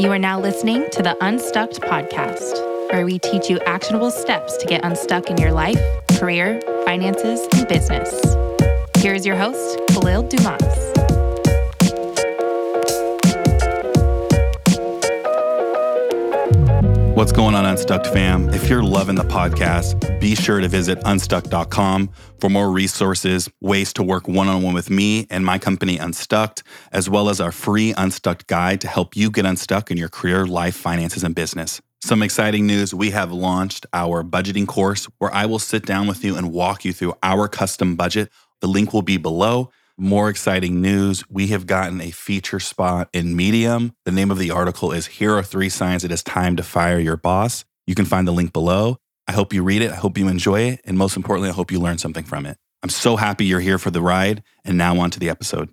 You are now listening to the Unstuck podcast, where we teach you actionable steps to get unstuck in your life, career, finances, and business. Here is your host, Khalil Dumas. What's going on, Unstuck fam? If you're loving the podcast, be sure to visit unstuck.com for more resources, ways to work one on one with me and my company, Unstucked, as well as our free Unstuck guide to help you get unstuck in your career, life, finances, and business. Some exciting news we have launched our budgeting course where I will sit down with you and walk you through our custom budget. The link will be below. More exciting news we have gotten a feature spot in Medium. The name of the article is Here Are Three Signs It Is Time to Fire Your Boss. You can find the link below. I hope you read it. I hope you enjoy it. And most importantly, I hope you learn something from it. I'm so happy you're here for the ride. And now on to the episode.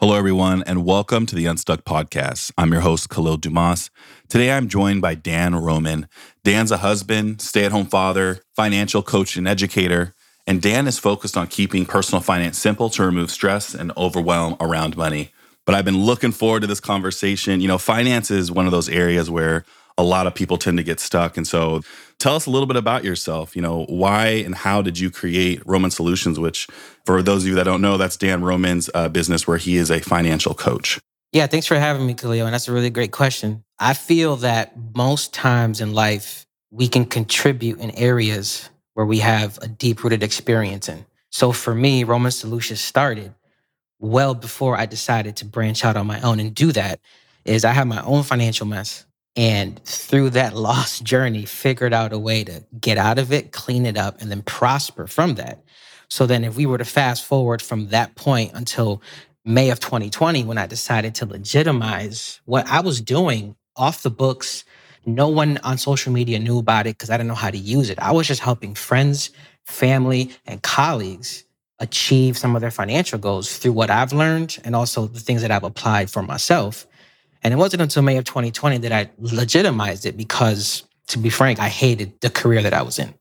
Hello, everyone, and welcome to the Unstuck Podcast. I'm your host, Khalil Dumas. Today, I'm joined by Dan Roman. Dan's a husband, stay at home father, financial coach, and educator. And Dan is focused on keeping personal finance simple to remove stress and overwhelm around money. But I've been looking forward to this conversation. You know, finance is one of those areas where a lot of people tend to get stuck. And so tell us a little bit about yourself. You know, why and how did you create Roman Solutions, which for those of you that don't know, that's Dan Roman's uh, business where he is a financial coach. Yeah, thanks for having me, Khalil. And that's a really great question. I feel that most times in life, we can contribute in areas where we have a deep rooted experience in. So for me, Roman Solutions started well before I decided to branch out on my own and do that is I had my own financial mess. And through that lost journey, figured out a way to get out of it, clean it up, and then prosper from that. So then if we were to fast forward from that point until May of 2020, when I decided to legitimize what I was doing off the books no one on social media knew about it because I didn't know how to use it. I was just helping friends, family, and colleagues achieve some of their financial goals through what I've learned and also the things that I've applied for myself. And it wasn't until May of 2020 that I legitimized it because, to be frank, I hated the career that I was in.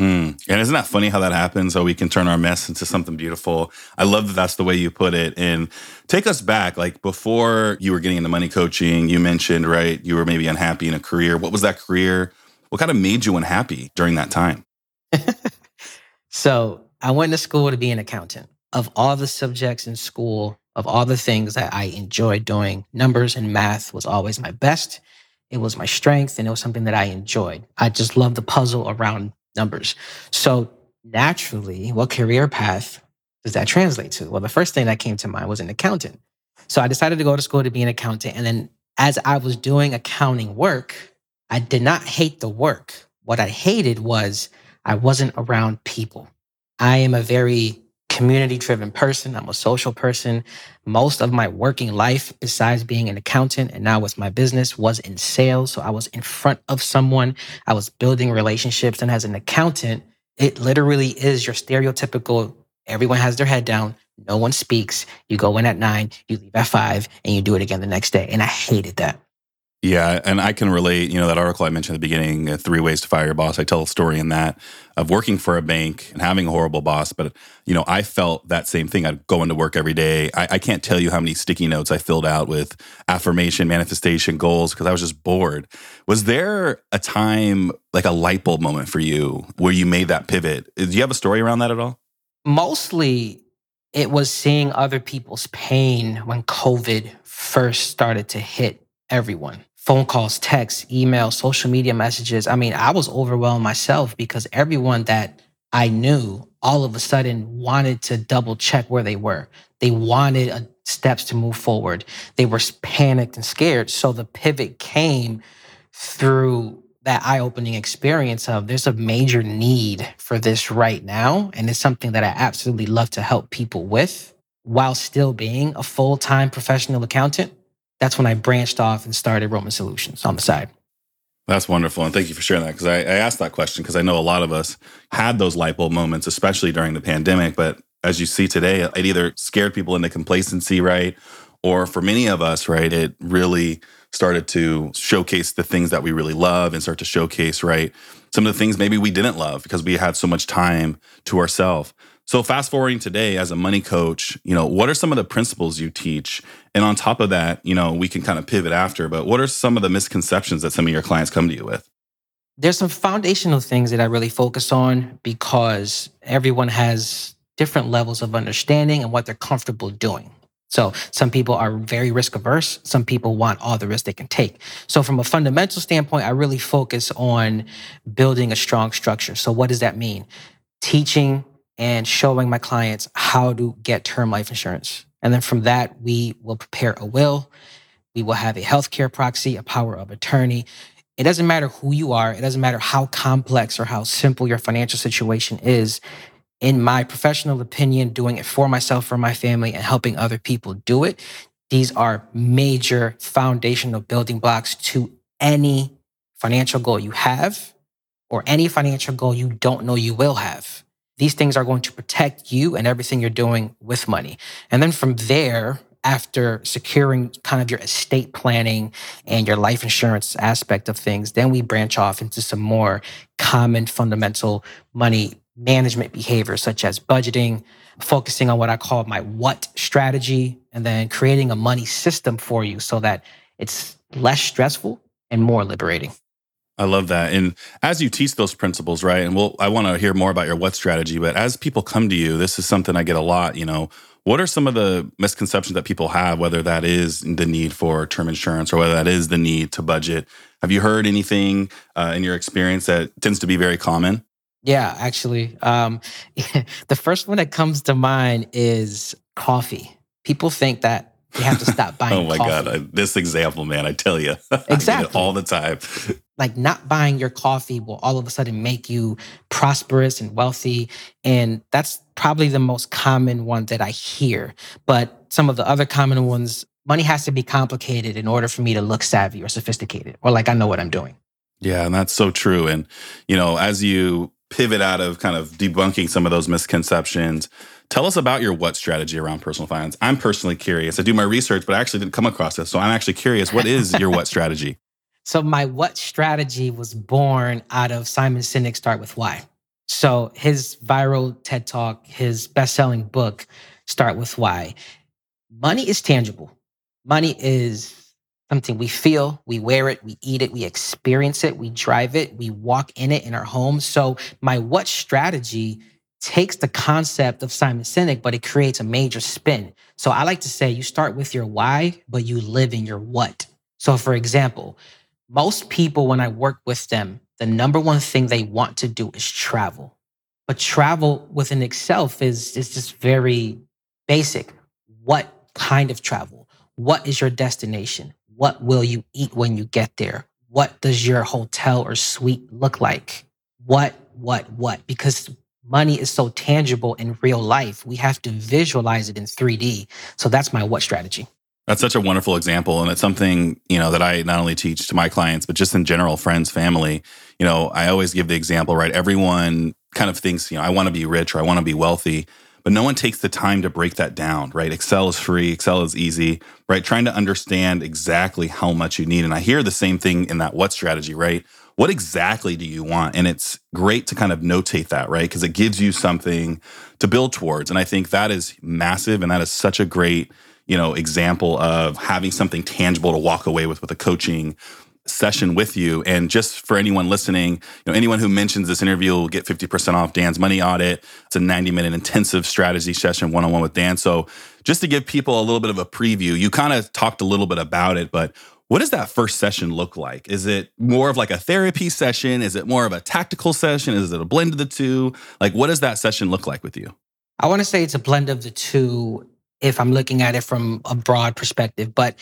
Mm. And isn't that funny how that happens? How we can turn our mess into something beautiful. I love that that's the way you put it. And take us back, like before you were getting into money coaching, you mentioned, right, you were maybe unhappy in a career. What was that career? What kind of made you unhappy during that time? so I went to school to be an accountant. Of all the subjects in school, of all the things that I enjoyed doing, numbers and math was always my best. It was my strength and it was something that I enjoyed. I just loved the puzzle around numbers. So naturally, what career path does that translate to? Well, the first thing that came to mind was an accountant. So I decided to go to school to be an accountant. And then as I was doing accounting work, I did not hate the work. What I hated was I wasn't around people. I am a very community driven person. I'm a social person. Most of my working life, besides being an accountant and now with my business, was in sales. So I was in front of someone, I was building relationships. And as an accountant, it literally is your stereotypical everyone has their head down, no one speaks. You go in at nine, you leave at five, and you do it again the next day. And I hated that. Yeah, and I can relate. You know, that article I mentioned at the beginning, uh, Three Ways to Fire Your Boss. I tell a story in that of working for a bank and having a horrible boss. But, you know, I felt that same thing. I'd go into work every day. I, I can't tell you how many sticky notes I filled out with affirmation, manifestation, goals, because I was just bored. Was there a time, like a light bulb moment for you where you made that pivot? Do you have a story around that at all? Mostly it was seeing other people's pain when COVID first started to hit everyone phone calls, texts, emails, social media messages. I mean, I was overwhelmed myself because everyone that I knew all of a sudden wanted to double check where they were. They wanted a, uh, steps to move forward. They were panicked and scared. So the pivot came through that eye opening experience of there's a major need for this right now. And it's something that I absolutely love to help people with while still being a full time professional accountant that's when I branched off and started Roman Solutions on the side. That's wonderful. And thank you for sharing that because I, I, asked that question because I know a lot of us had those light bulb moments, especially during the pandemic. But as you see today, it either scared people into complacency, right? Or for many of us, right, it really started to showcase the things that we really love and start to showcase, right, some of the things maybe we didn't love because we had so much time to ourselves. So fast forwarding today as a money coach, you know, what are some of the principles you teach? And on top of that, you know, we can kind of pivot after, but what are some of the misconceptions that some of your clients come to you with? There's some foundational things that I really focus on because everyone has different levels of understanding and what they're comfortable doing. So some people are very risk averse. Some people want all the risk they can take. So from a fundamental standpoint, I really focus on building a strong structure. So what does that mean? Teaching and showing my clients how to get term life insurance. And then from that, we will prepare a will. We will have a healthcare proxy, a power of attorney. It doesn't matter who you are. It doesn't matter how complex or how simple your financial situation is. In my professional opinion, doing it for myself, for my family, and helping other people do it, these are major foundational building blocks to any financial goal you have or any financial goal you don't know you will have. These things are going to protect you and everything you're doing with money. And then from there, after securing kind of your estate planning and your life insurance aspect of things, then we branch off into some more common fundamental money management behaviors, such as budgeting, focusing on what I call my what strategy, and then creating a money system for you so that it's less stressful and more liberating. I love that. And as you teach those principles, right? And we'll, I want to hear more about your what strategy, but as people come to you, this is something I get a lot, you know, what are some of the misconceptions that people have, whether that is the need for term insurance or whether that is the need to budget? Have you heard anything uh, in your experience that tends to be very common? Yeah, actually. Um, the first one that comes to mind is coffee. People think that you have to stop buying. oh my coffee. god, I, this example, man! I tell you, exactly all the time. Like not buying your coffee will all of a sudden make you prosperous and wealthy, and that's probably the most common one that I hear. But some of the other common ones, money has to be complicated in order for me to look savvy or sophisticated, or like I know what I'm doing. Yeah, and that's so true. And you know, as you pivot out of kind of debunking some of those misconceptions Tell us about your what strategy around personal finance. I'm personally curious. I do my research, but I actually didn't come across this. So I'm actually curious. What is your what strategy? So my what strategy was born out of Simon Sinek Start with Why. So his viral TED Talk, his best-selling book, Start with Why. Money is tangible. Money is something we feel, we wear it, we eat it, we experience it, we drive it, we walk in it in our homes. So my what strategy takes the concept of Simon Sinek, but it creates a major spin. So I like to say you start with your why, but you live in your what. So, for example, most people, when I work with them, the number one thing they want to do is travel. But travel within itself is, is just very basic. What kind of travel? What is your destination? What will you eat when you get there? What does your hotel or suite look like? What, what, what? Because money is so tangible in real life. We have to visualize it in 3D. So that's my what strategy. That's such a wonderful example. And it's something, you know, that I not only teach to my clients, but just in general, friends, family. You know, I always give the example, right? Everyone kind of thinks, you know, I want to be rich or I want to be wealthy, but no one takes the time to break that down, right? Excel is free, Excel is easy, right? Trying to understand exactly how much you need. And I hear the same thing in that what strategy, right? what exactly do you want? And it's great to kind of notate that, right? Because it gives you something to build towards. And I think that is massive. And that is such a great, you know, example of having something tangible to walk away with with a coaching session with you. And just for anyone listening, you know, anyone who mentions this interview will get 50% off Dan's money audit. It's a 90 minute intensive strategy session one on one with Dan. So just to give people a little bit of a preview, you kind of talked a little bit about it, but what does that first session look like? Is it more of like a therapy session? Is it more of a tactical session? Is it a blend of the two? Like, what does that session look like with you? I want to say it's a blend of the two if I'm looking at it from a broad perspective, but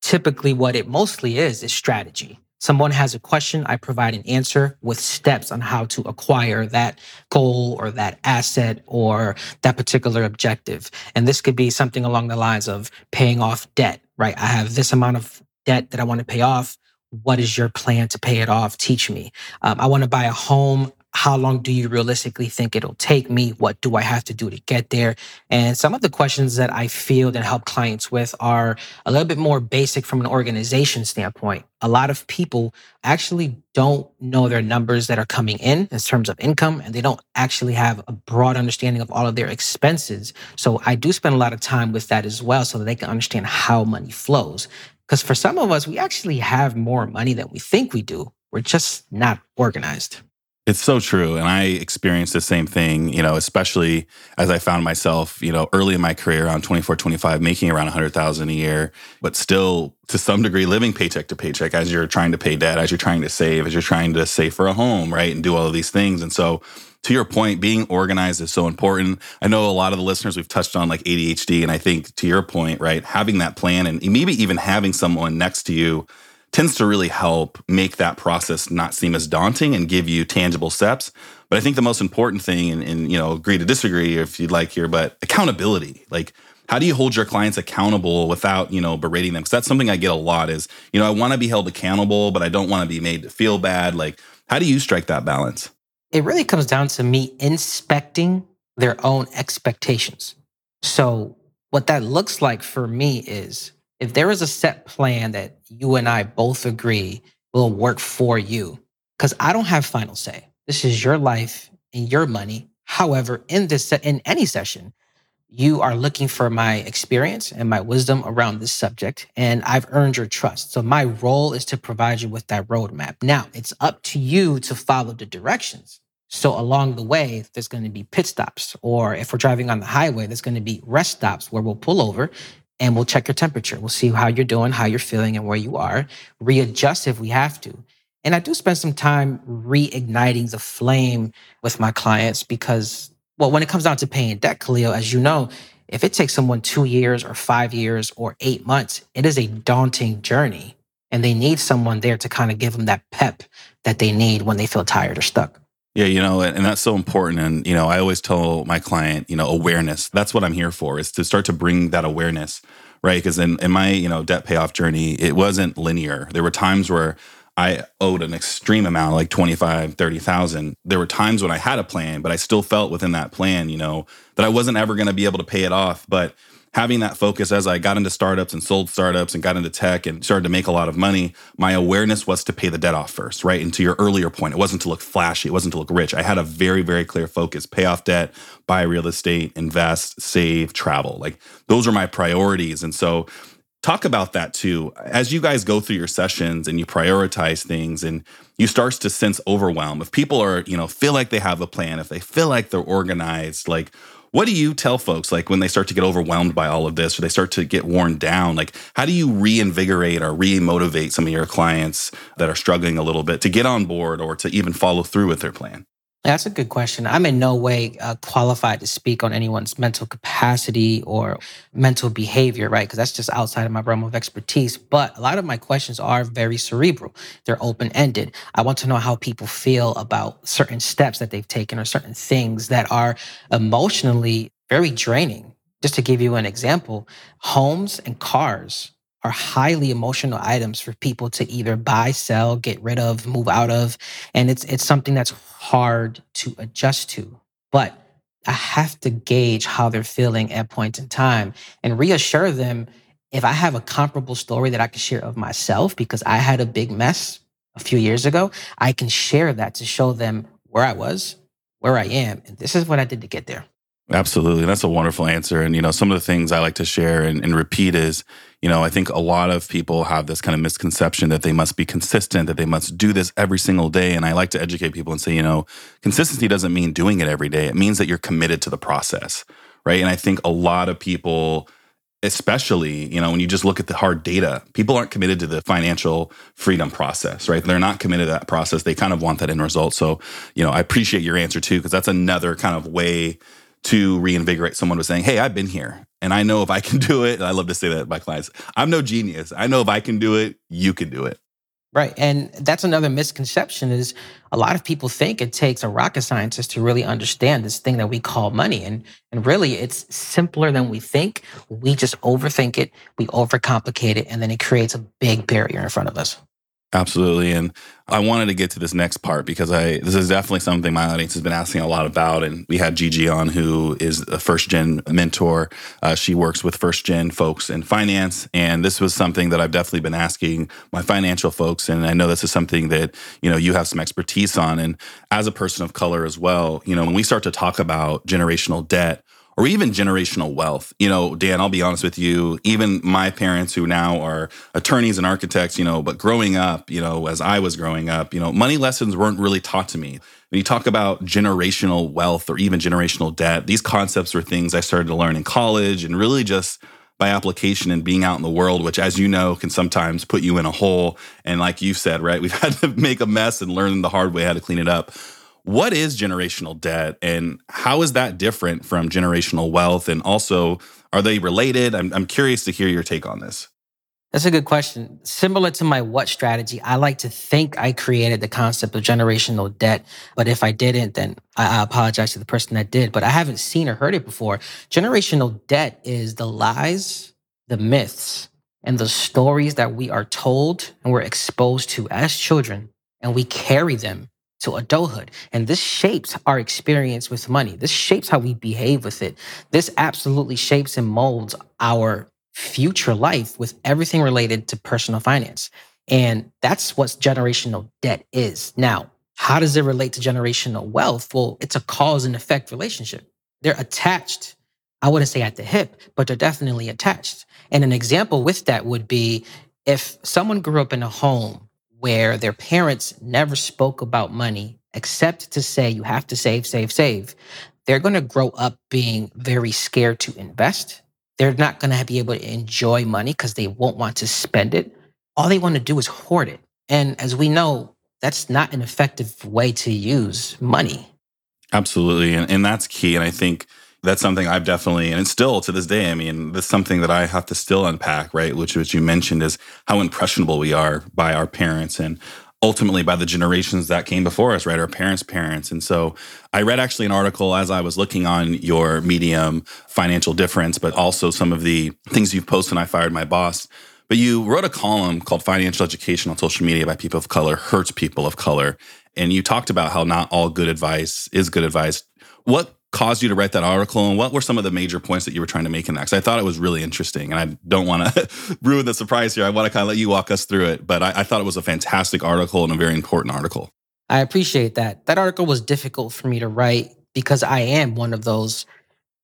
typically what it mostly is is strategy. Someone has a question, I provide an answer with steps on how to acquire that goal or that asset or that particular objective. And this could be something along the lines of paying off debt, right? I have this amount of debt that I want to pay off. What is your plan to pay it off? Teach me. Um, I want to buy a home. How long do you realistically think it'll take me? What do I have to do to get there? And some of the questions that I field and help clients with are a little bit more basic from an organization standpoint. A lot of people actually don't know their numbers that are coming in in terms of income, and they don't actually have a broad understanding of all of their expenses. So I do spend a lot of time with that as well so that they can understand how money flows. Because for some of us, we actually have more money than we think we do. We're just not organized. It's so true. And I experienced the same thing, you know, especially as I found myself, you know, early in my career around 24, 25, making around 100,000 a year, but still to some degree living paycheck to paycheck as you're trying to pay debt, as you're trying to save, as you're trying to save for a home, right? And do all of these things. And so to your point, being organized is so important. I know a lot of the listeners we've touched on like ADHD. And I think to your point, right, having that plan and maybe even having someone next to you tends to really help make that process not seem as daunting and give you tangible steps. But I think the most important thing, and, and you know, agree to disagree if you'd like here, but accountability. Like, how do you hold your clients accountable without you know berating them? Because that's something I get a lot. Is you know, I want to be held accountable, but I don't want to be made to feel bad. Like, how do you strike that balance? It really comes down to me inspecting their own expectations. So, what that looks like for me is if there is a set plan that you and I both agree will work for you, because I don't have final say. This is your life and your money. However, in this in any session, you are looking for my experience and my wisdom around this subject, and I've earned your trust. So my role is to provide you with that roadmap. Now it's up to you to follow the directions. So along the way, there's going to be pit stops, or if we're driving on the highway, there's going to be rest stops where we'll pull over and we'll check your temperature. We'll see how you're doing, how you're feeling, and where you are. Readjust if we have to. And I do spend some time reigniting the flame with my clients because, well, when it comes down to paying debt, Khalil, as you know, if it takes someone two years or five years or eight months, it is a daunting journey. And they need someone there to kind of give them that pep that they need when they feel tired or stuck. Yeah, you know, and that's so important. And, you know, I always tell my client, you know, awareness. That's what I'm here for, is to start to bring that awareness, right? Because in, in my, you know, debt payoff journey, it wasn't linear. There were times where I owed an extreme amount, like 25, 30,000. There were times when I had a plan, but I still felt within that plan, you know, that I wasn't ever going to be able to pay it off. But having that focus as I got into startups and sold startups and got into tech and started to make a lot of money, my awareness was to pay the debt off first, right? And to your earlier point, it wasn't to look flashy, it wasn't to look rich. I had a very, very clear focus pay off debt, buy real estate, invest, save, travel. Like those are my priorities. And so, talk about that too. As you guys go through your sessions and you prioritize things and you start to sense overwhelm, if people are, you know, feel like they have a plan, if they feel like they're organized, like, what do you tell folks like when they start to get overwhelmed by all of this or they start to get worn down? Like, how do you reinvigorate or re-motivate some of your clients that are struggling a little bit to get on board or to even follow through with their plan? That's a good question. I'm in no way uh, qualified to speak on anyone's mental capacity or mental behavior, right? Because that's just outside of my realm of expertise. But a lot of my questions are very cerebral, they're open ended. I want to know how people feel about certain steps that they've taken or certain things that are emotionally very draining. Just to give you an example, homes and cars are highly emotional items for people to either buy, sell, get rid of, move out of. And it's it's something that's hard to adjust to. But I have to gauge how they're feeling at points in time and reassure them if I have a comparable story that I can share of myself because I had a big mess a few years ago, I can share that to show them where I was, where I am, and this is what I did to get there. Absolutely. That's a wonderful answer. And, you know, some of the things I like to share and, and, repeat is, you know, I think a lot of people have this kind of misconception that they must be consistent, that they must do this every single day. And I like to educate people and say, you know, consistency doesn't mean doing it every day. It means that you're committed to the process. Right. And I think a lot of people, especially, you know, when you just look at the hard data, people aren't committed to the financial freedom process, right? They're not committed to that process. They kind of want that end result. So, you know, I appreciate your answer too, because that's another kind of way to reinvigorate someone was saying, Hey, I've been here and I know if I can do it. And I love to say that to my clients. I'm no genius. I know if I can do it, you can do it. Right. And that's another misconception is a lot of people think it takes a rocket scientist to really understand this thing that we call money. And and really it's simpler than we think. We just overthink it, we overcomplicate it, and then it creates a big barrier in front of us. Absolutely. And I wanted to get to this next part because I this is definitely something my audience has been asking a lot about. And we had Gigi on, who is a first gen mentor. Uh, she works with first gen folks in finance, and this was something that I've definitely been asking my financial folks. And I know this is something that you know you have some expertise on. And as a person of color as well, you know when we start to talk about generational debt or even generational wealth. You know, Dan, I'll be honest with you, even my parents who now are attorneys and architects, you know, but growing up, you know, as I was growing up, you know, money lessons weren't really taught to me. When you talk about generational wealth or even generational debt, these concepts were things I started to learn in college and really just by application and being out in the world, which, as you know, can sometimes put you in a hole. And like you said, right, we've had to make a mess and learn the hard way how to clean it up. What is generational debt and how is that different from generational wealth? And also, are they related? I'm, I'm curious to hear your take on this. That's a good question. Similar to my what strategy, I like to think I created the concept of generational debt. But if I didn't, then I, I apologize to the person that did. But I haven't seen or heard it before. Generational debt is the lies, the myths, and the stories that we are told and we're exposed to as children, and we carry them to adulthood. And this shapes our experience with money. This shapes how we behave with it. This absolutely shapes and molds our future life with everything related to personal finance. And that's what generational debt is. Now, how does it relate to generational wealth? Well, it's a cause and effect relationship. They're attached. I wouldn't say at the hip, but they're definitely attached. And an example with that would be if someone grew up in a home where their parents never spoke about money except to say you have to save, save, save, they're going to grow up being very scared to invest. They're not going to be able to enjoy money because they won't want to spend it. All they want to do is hoard it. And as we know, that's not an effective way to use money. Absolutely. And, and that's key. And I think that's something I've definitely, and it's still to this day, I mean, that's something that I have to still unpack, right? Which, which you mentioned is how impressionable we are by our parents and ultimately by the generations that came before us, right? Our parents' parents. And so I read actually an article as I was looking on your medium financial difference, but also some of the things you've posted and I fired my boss. But you wrote a column called Financial Education on Social Media by People of Color Hurts People of Color. And you talked about how not all good advice is good advice. What caused you to write that article and what were some of the major points that you were trying to make in that? Because i thought it was really interesting and i don't want to ruin the surprise here. I want to kind of let you walk us through it but I, I, thought it was a fantastic article and a very important article. I appreciate that. That article was difficult for me to write because i am one of those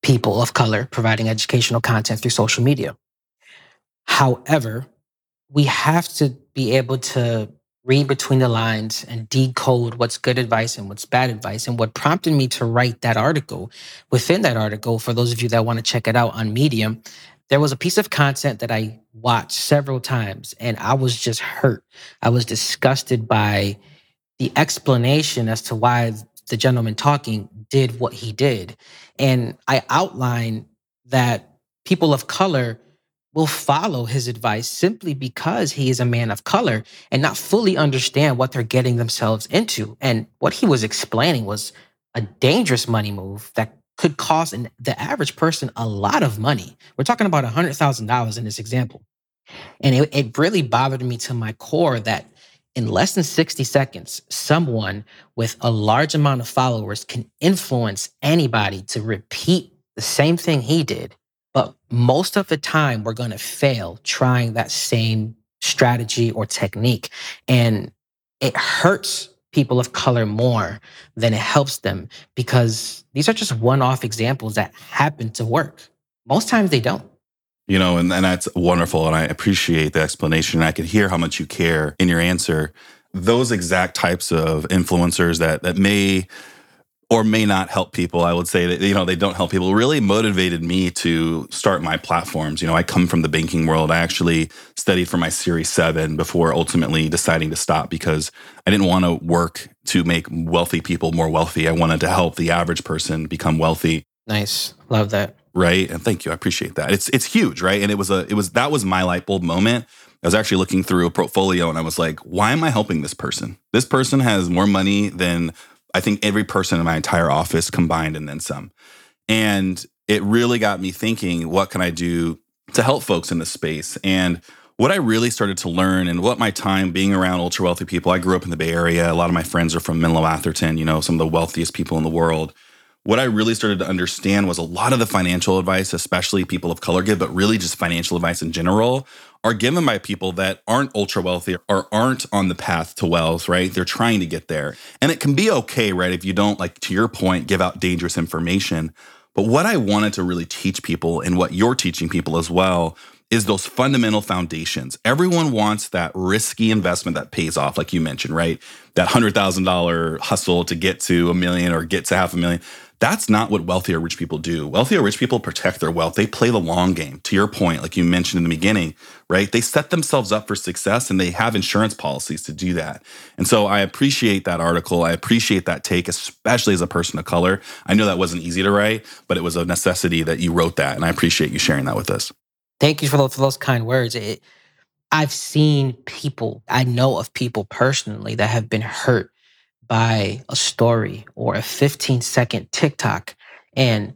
people of color providing educational content through social media. However we have to be able to read between the lines and decode what's good advice and what's bad advice. And what prompted me to write that article, within that article, for those of you that want to check it out on Medium, there was a piece of content that I watched several times and I was just hurt. I was disgusted by the explanation as to why the gentleman talking did what he did. And I outlined that people of color will follow his advice simply because he is a man of color and not fully understand what they're getting themselves into. And what he was explaining was a dangerous money move that could cost an, the average person a lot of money. We're talking about $100,000 in this example. And it, it really bothered me to my core that in less than 60 seconds, someone with a large amount of followers can influence anybody to repeat the same thing he did but most of the time, we're going to fail trying that same strategy or technique. And it hurts people of color more than it helps them because these are just one off examples that happen to work. Most times they don't. You know, and, and that's wonderful. And I appreciate the explanation. I can hear how much you care in your answer. Those exact types of influencers that that may or may not help people. I would say that, you know, they don't help people really motivated me to start my platforms. You know, I come from the banking world. I actually studied for my Series 7 before ultimately deciding to stop because I didn't want to work to make wealthy people more wealthy. I wanted to help the average person become wealthy. Nice. Love that. Right. And thank you. I appreciate that. It's it's huge, right? And it was a it was that was my light bulb moment. I was actually looking through a portfolio and I was like, why am I helping this person? This person has more money than I think every person in my entire office combined and then some. And it really got me thinking, what can I do to help folks in this space? And what I really started to learn and what my time being around ultra wealthy people, I grew up in the Bay Area. A lot of my friends are from Menlo Atherton, you know, some of the wealthiest people in the world. What I really started to understand was a lot of the financial advice, especially people of color give, but really just financial advice in general, are given by people that aren't ultra wealthy or aren't on the path to wealth, right? They're trying to get there. And it can be okay, right? If you don't, like to your point, give out dangerous information. But what I wanted to really teach people and what you're teaching people as well is those fundamental foundations. Everyone wants that risky investment that pays off, like you mentioned, right? That $100,000 hustle to get to a million or get to half a million. That's not what wealthy or rich people do. Wealthy or rich people protect their wealth. They play the long game. To your point, like you mentioned in the beginning, right? They set themselves up for success and they have insurance policies to do that. And so I appreciate that article. I appreciate that take, especially as a person of color. I know that wasn't easy to write, but it was a necessity that you wrote that. And I appreciate you sharing that with us. Thank you for those, for those kind words. It, I've seen people, I know of people personally that have been hurt by a story or a 15 second TikTok. And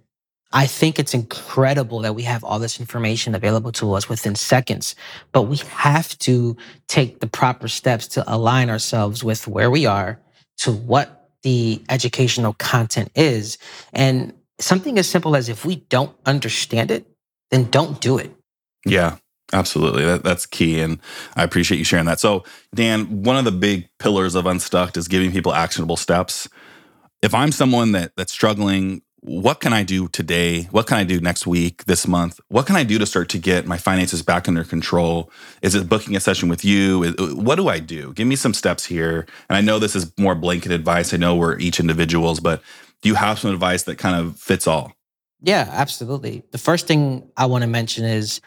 I think it's incredible that we have all this information available to us within seconds, but we have to take the proper steps to align ourselves with where we are to what the educational content is. And something as simple as if we don't understand it, then don't do it. Yeah, absolutely. That, that's key. And I appreciate you sharing that. So, Dan, one of the big pillars of Unstuck is giving people actionable steps. If I'm someone that that's struggling, what can I do today? What can I do next week, this month? What can I do to start to get my finances back under control? Is it booking a session with you? What do I do? Give me some steps here. And I know this is more blanket advice. I know we're each individuals, but do you have some advice that kind of fits all? Yeah, absolutely. The first thing I want to mention is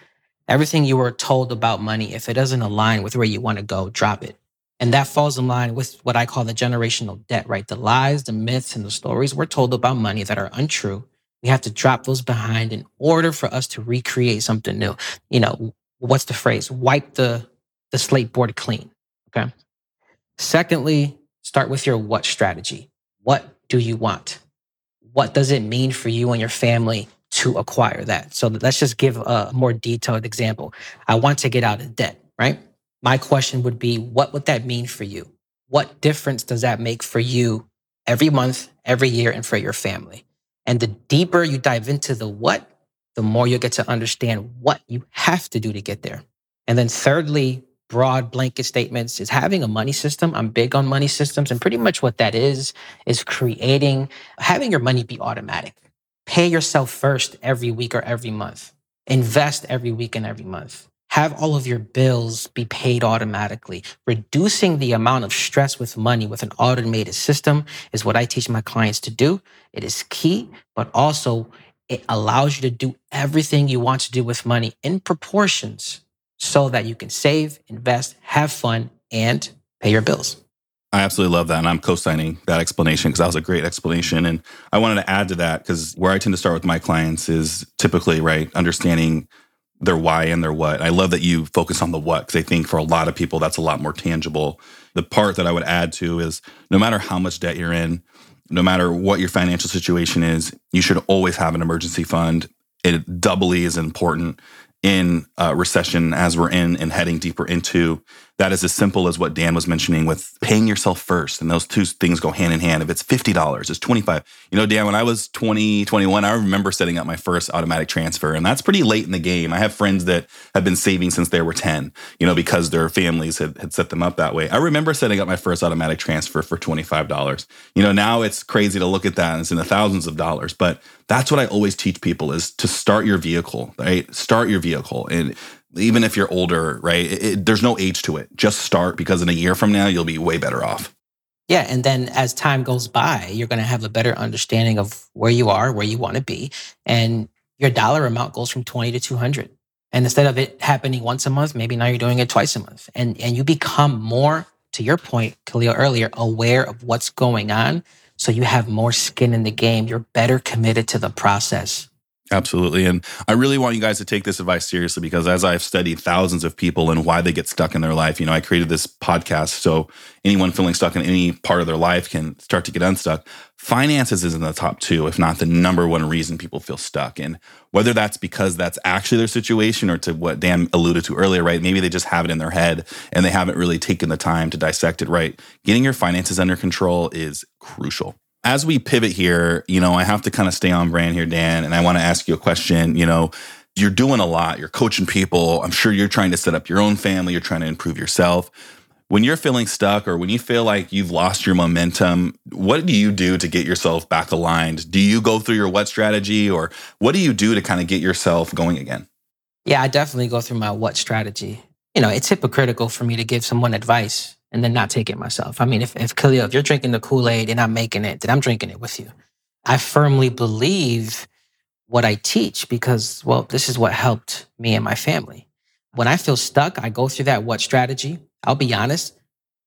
everything you were told about money, if it doesn't align with where you want to go, drop it. And that falls in line with what I call the generational debt, right? The lies, the myths, and the stories we're told about money that are untrue. We have to drop those behind in order for us to recreate something new. You know, what's the phrase? Wipe the, the slate board clean. Okay. Secondly, start with your what strategy. What do you want? What does it mean for you and your family to acquire that. So let's just give a more detailed example. I want to get out of debt, right? My question would be what would that mean for you? What difference does that make for you every month, every year, and for your family? And the deeper you dive into the what, the more you'll get to understand what you have to do to get there. And then, thirdly, broad blanket statements is having a money system. I'm big on money systems. And pretty much what that is, is creating, having your money be automatic. Pay yourself first every week or every month. Invest every week and every month. Have all of your bills be paid automatically. Reducing the amount of stress with money with an automated system is what I teach my clients to do. It is key, but also it allows you to do everything you want to do with money in proportions so that you can save, invest, have fun, and pay your bills. I absolutely love that. And I'm co signing that explanation because that was a great explanation. And I wanted to add to that because where I tend to start with my clients is typically, right, understanding their why and their what. I love that you focus on the what because I think for a lot of people, that's a lot more tangible. The part that I would add to is no matter how much debt you're in, no matter what your financial situation is, you should always have an emergency fund. It doubly is important in recession as we're in and heading deeper into that is as simple as what Dan was mentioning with paying yourself first. And those two things go hand in hand. If it's $50, it's 25. You know, Dan, when I was 20, 21, I remember setting up my first automatic transfer. And that's pretty late in the game. I have friends that have been saving since they were 10, you know, because their families had, had set them up that way. I remember setting up my first automatic transfer for $25. You know, now it's crazy to look at that and it's in the thousands of dollars. But that's what I always teach people is to start your vehicle, right? Start your vehicle. And even if you're older, right? It, it, there's no age to it. Just start because in a year from now, you'll be way better off. Yeah. And then as time goes by, you're going to have a better understanding of where you are, where you want to be. And your dollar amount goes from 20 to 200. And instead of it happening once a month, maybe now you're doing it twice a month. And, and you become more, to your point, Khalil, earlier, aware of what's going on. So you have more skin in the game. You're better committed to the process. Absolutely. And I really want you guys to take this advice seriously because as I've studied thousands of people and why they get stuck in their life, you know, I created this podcast so anyone feeling stuck in any part of their life can start to get unstuck. Finances is in the top two, if not the number one reason people feel stuck. And whether that's because that's actually their situation or to what Dan alluded to earlier, right? Maybe they just have it in their head and they haven't really taken the time to dissect it right. Getting your finances under control is crucial as we pivot here, you know, I have to kind of stay on brand here, Dan, and I want to ask you a question. You know, you're doing a lot, you're coaching people. I'm sure you're trying to set up your own family, you're trying to improve yourself. When you're feeling stuck or when you feel like you've lost your momentum, what do you do to get yourself back aligned? Do you go through your what strategy or what do you do to kind of get yourself going again? Yeah, I definitely go through my what strategy. You know, it's hypocritical for me to give someone advice and then not take it myself. I mean, if, if Khalil, if you're drinking the Kool Aid and I'm making it, then I'm drinking it with you. I firmly believe what I teach because, well, this is what helped me and my family. When I feel stuck, I go through that what strategy. I'll be honest,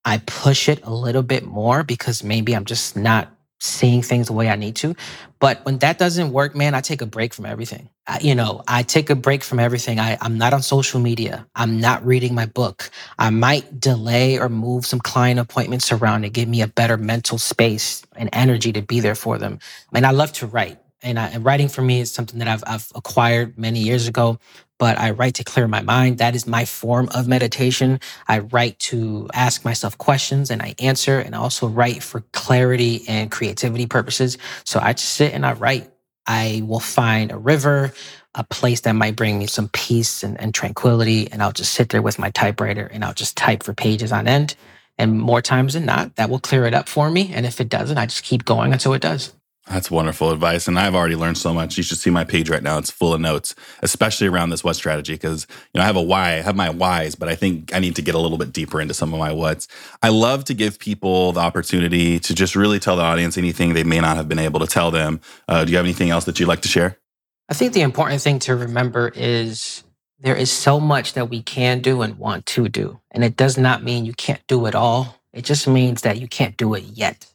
I push it a little bit more because maybe I'm just not seeing things the way I need to. But when that doesn't work, man, I take a break from everything. I, you know, I take a break from everything. I, I'm not on social media. I'm not reading my book. I might delay or move some client appointments around to give me a better mental space and energy to be there for them. And I love to write. And, I, and writing for me is something that I've, I've acquired many years ago but I write to clear my mind. That is my form of meditation. I write to ask myself questions and I answer, and I also write for clarity and creativity purposes. So I just sit and I write. I will find a river, a place that might bring me some peace and, and tranquility, and I'll just sit there with my typewriter and I'll just type for pages on end. And more times than not, that will clear it up for me. And if it doesn't, I just keep going until it does. That's wonderful advice. And I've already learned so much. You should see my page right now. It's full of notes, especially around this what strategy. Cause, you know, I have a why, I have my whys, but I think I need to get a little bit deeper into some of my whats. I love to give people the opportunity to just really tell the audience anything they may not have been able to tell them. Uh, do you have anything else that you'd like to share? I think the important thing to remember is there is so much that we can do and want to do. And it does not mean you can't do it all. It just means that you can't do it yet.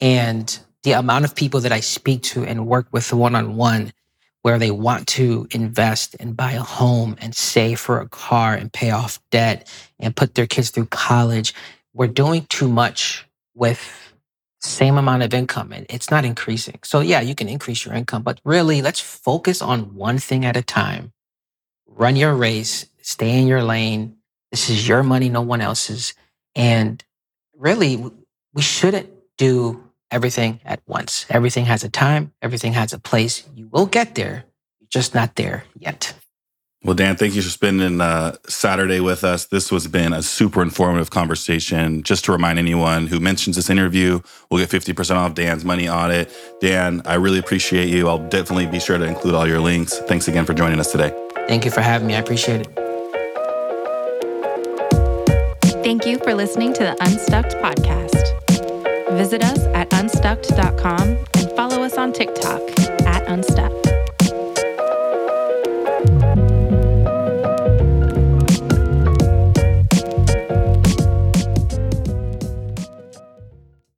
And the amount of people that I speak to and work with one on one where they want to invest and buy a home and save for a car and pay off debt and put their kids through college. We're doing too much with same amount of income and it's not increasing. So yeah, you can increase your income, but really let's focus on one thing at a time. Run your race, stay in your lane. This is your money, no one else's. And really we shouldn't do everything at once. Everything has a time, everything has a place. You will get there, you're just not there yet. Well, Dan, thank you for spending uh, Saturday with us. This has been a super informative conversation. Just to remind anyone who mentions this interview, we'll get 50% off Dan's money audit. Dan, I really appreciate you. I'll definitely be sure to include all your links. Thanks again for joining us today. Thank you for having me. I appreciate it. Thank you for listening to the Unstucked podcast. Visit us at unstucked.com and follow us on TikTok at unstuck.